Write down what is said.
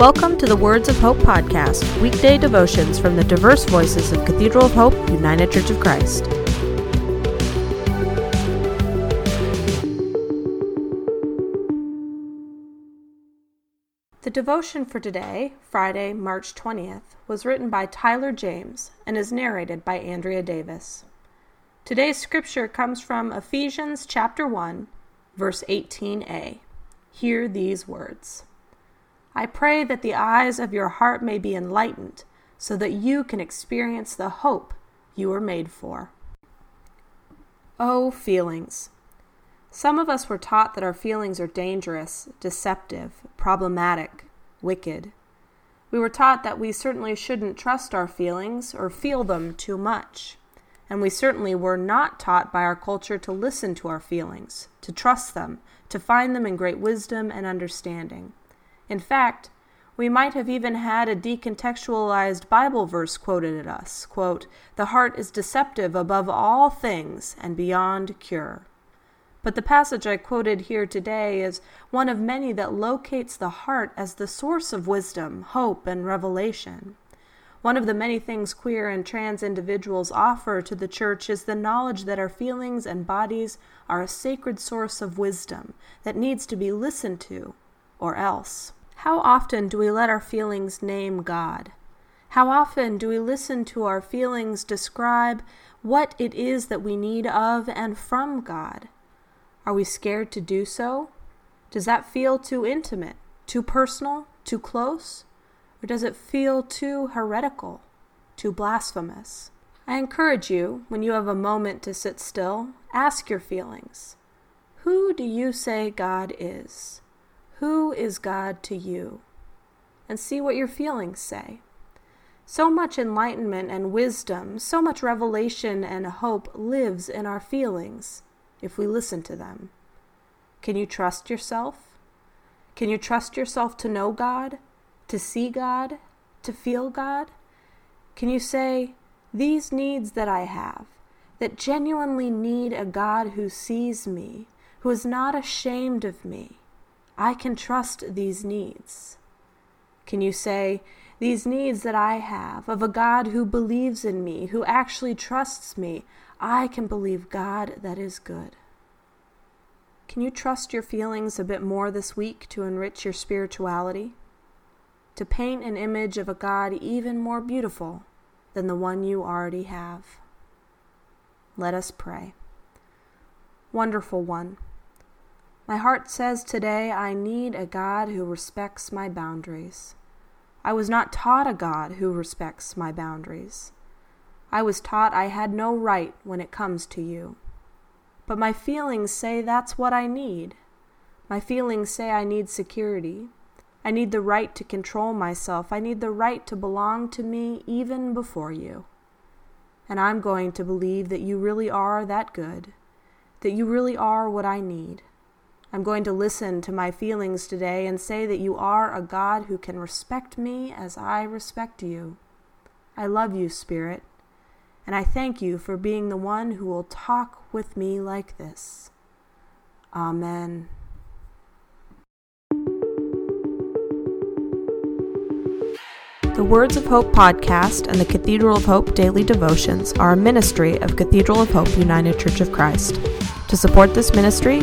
Welcome to the Words of Hope podcast, weekday devotions from the diverse voices of Cathedral of Hope, United Church of Christ. The devotion for today, Friday, March 20th, was written by Tyler James and is narrated by Andrea Davis. Today's scripture comes from Ephesians chapter 1, verse 18a. Hear these words. I pray that the eyes of your heart may be enlightened, so that you can experience the hope you were made for. Oh, feelings. Some of us were taught that our feelings are dangerous, deceptive, problematic, wicked. We were taught that we certainly shouldn't trust our feelings or feel them too much. And we certainly were not taught by our culture to listen to our feelings, to trust them, to find them in great wisdom and understanding. In fact, we might have even had a decontextualized Bible verse quoted at us quote, The heart is deceptive above all things and beyond cure. But the passage I quoted here today is one of many that locates the heart as the source of wisdom, hope, and revelation. One of the many things queer and trans individuals offer to the church is the knowledge that our feelings and bodies are a sacred source of wisdom that needs to be listened to, or else. How often do we let our feelings name God? How often do we listen to our feelings describe what it is that we need of and from God? Are we scared to do so? Does that feel too intimate, too personal, too close? Or does it feel too heretical, too blasphemous? I encourage you, when you have a moment to sit still, ask your feelings. Who do you say God is? Who is God to you? And see what your feelings say. So much enlightenment and wisdom, so much revelation and hope lives in our feelings if we listen to them. Can you trust yourself? Can you trust yourself to know God, to see God, to feel God? Can you say, These needs that I have, that genuinely need a God who sees me, who is not ashamed of me, I can trust these needs? Can you say, These needs that I have of a God who believes in me, who actually trusts me, I can believe God that is good? Can you trust your feelings a bit more this week to enrich your spirituality? To paint an image of a God even more beautiful than the one you already have? Let us pray. Wonderful One. My heart says today I need a God who respects my boundaries. I was not taught a God who respects my boundaries. I was taught I had no right when it comes to you. But my feelings say that's what I need. My feelings say I need security. I need the right to control myself. I need the right to belong to me even before you. And I'm going to believe that you really are that good, that you really are what I need. I'm going to listen to my feelings today and say that you are a God who can respect me as I respect you. I love you, Spirit, and I thank you for being the one who will talk with me like this. Amen. The Words of Hope podcast and the Cathedral of Hope daily devotions are a ministry of Cathedral of Hope United Church of Christ. To support this ministry,